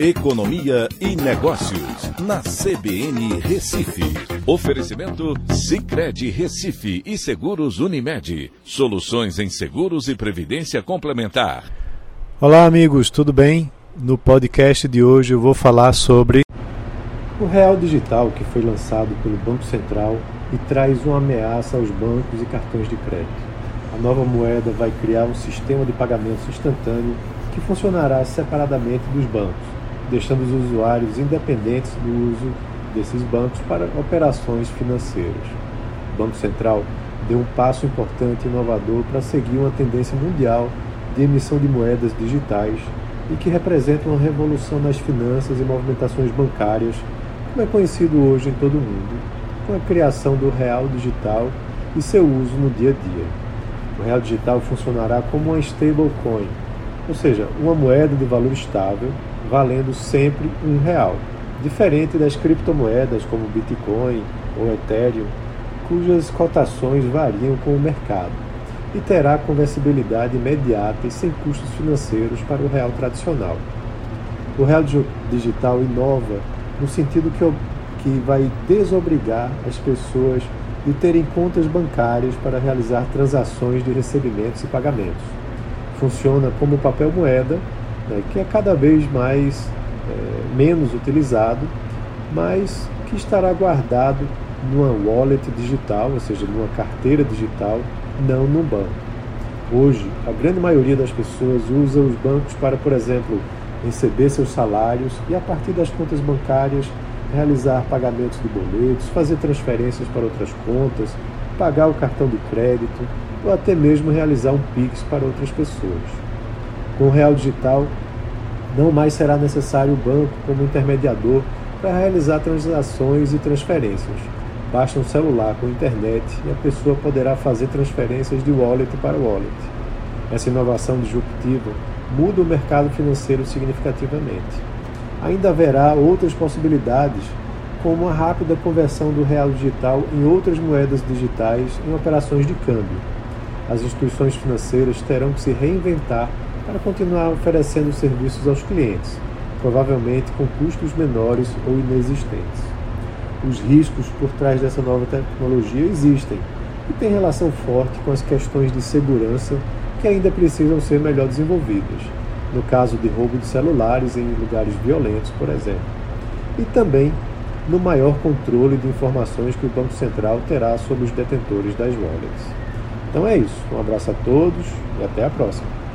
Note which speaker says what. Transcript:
Speaker 1: Economia e Negócios, na CBN Recife. Oferecimento Cicred Recife e Seguros Unimed. Soluções em seguros e previdência complementar.
Speaker 2: Olá, amigos, tudo bem? No podcast de hoje eu vou falar sobre o Real Digital que foi lançado pelo Banco Central e traz uma ameaça aos bancos e cartões de crédito. A nova moeda vai criar um sistema de pagamentos instantâneo que funcionará separadamente dos bancos, deixando os usuários independentes do uso desses bancos para operações financeiras. O Banco Central deu um passo importante e inovador para seguir uma tendência mundial de emissão de moedas digitais e que representa uma revolução nas finanças e movimentações bancárias, como é conhecido hoje em todo o mundo, com a criação do real digital e seu uso no dia a dia. O real digital funcionará como uma stablecoin, ou seja, uma moeda de valor estável, valendo sempre um real, diferente das criptomoedas como Bitcoin ou Ethereum, cujas cotações variam com o mercado, e terá conversibilidade imediata e sem custos financeiros para o real tradicional. O real digital inova no sentido que, que vai desobrigar as pessoas de terem contas bancárias para realizar transações de recebimentos e pagamentos. Funciona como papel moeda, né, que é cada vez mais é, menos utilizado, mas que estará guardado numa wallet digital, ou seja, numa carteira digital, não num banco. Hoje, a grande maioria das pessoas usa os bancos para, por exemplo, receber seus salários e, a partir das contas bancárias, realizar pagamentos de boletos, fazer transferências para outras contas, pagar o cartão de crédito ou até mesmo realizar um Pix para outras pessoas. Com o Real Digital, não mais será necessário o banco como intermediador para realizar transações e transferências. Basta um celular com internet e a pessoa poderá fazer transferências de wallet para wallet. Essa inovação disruptiva muda o mercado financeiro significativamente ainda haverá outras possibilidades, como a rápida conversão do real digital em outras moedas digitais em operações de câmbio. As instituições financeiras terão que se reinventar para continuar oferecendo serviços aos clientes, provavelmente com custos menores ou inexistentes. Os riscos por trás dessa nova tecnologia existem e têm relação forte com as questões de segurança que ainda precisam ser melhor desenvolvidas no caso de roubo de celulares em lugares violentos, por exemplo, e também no maior controle de informações que o Banco Central terá sobre os detentores das wallets. Então é isso. Um abraço a todos e até a próxima.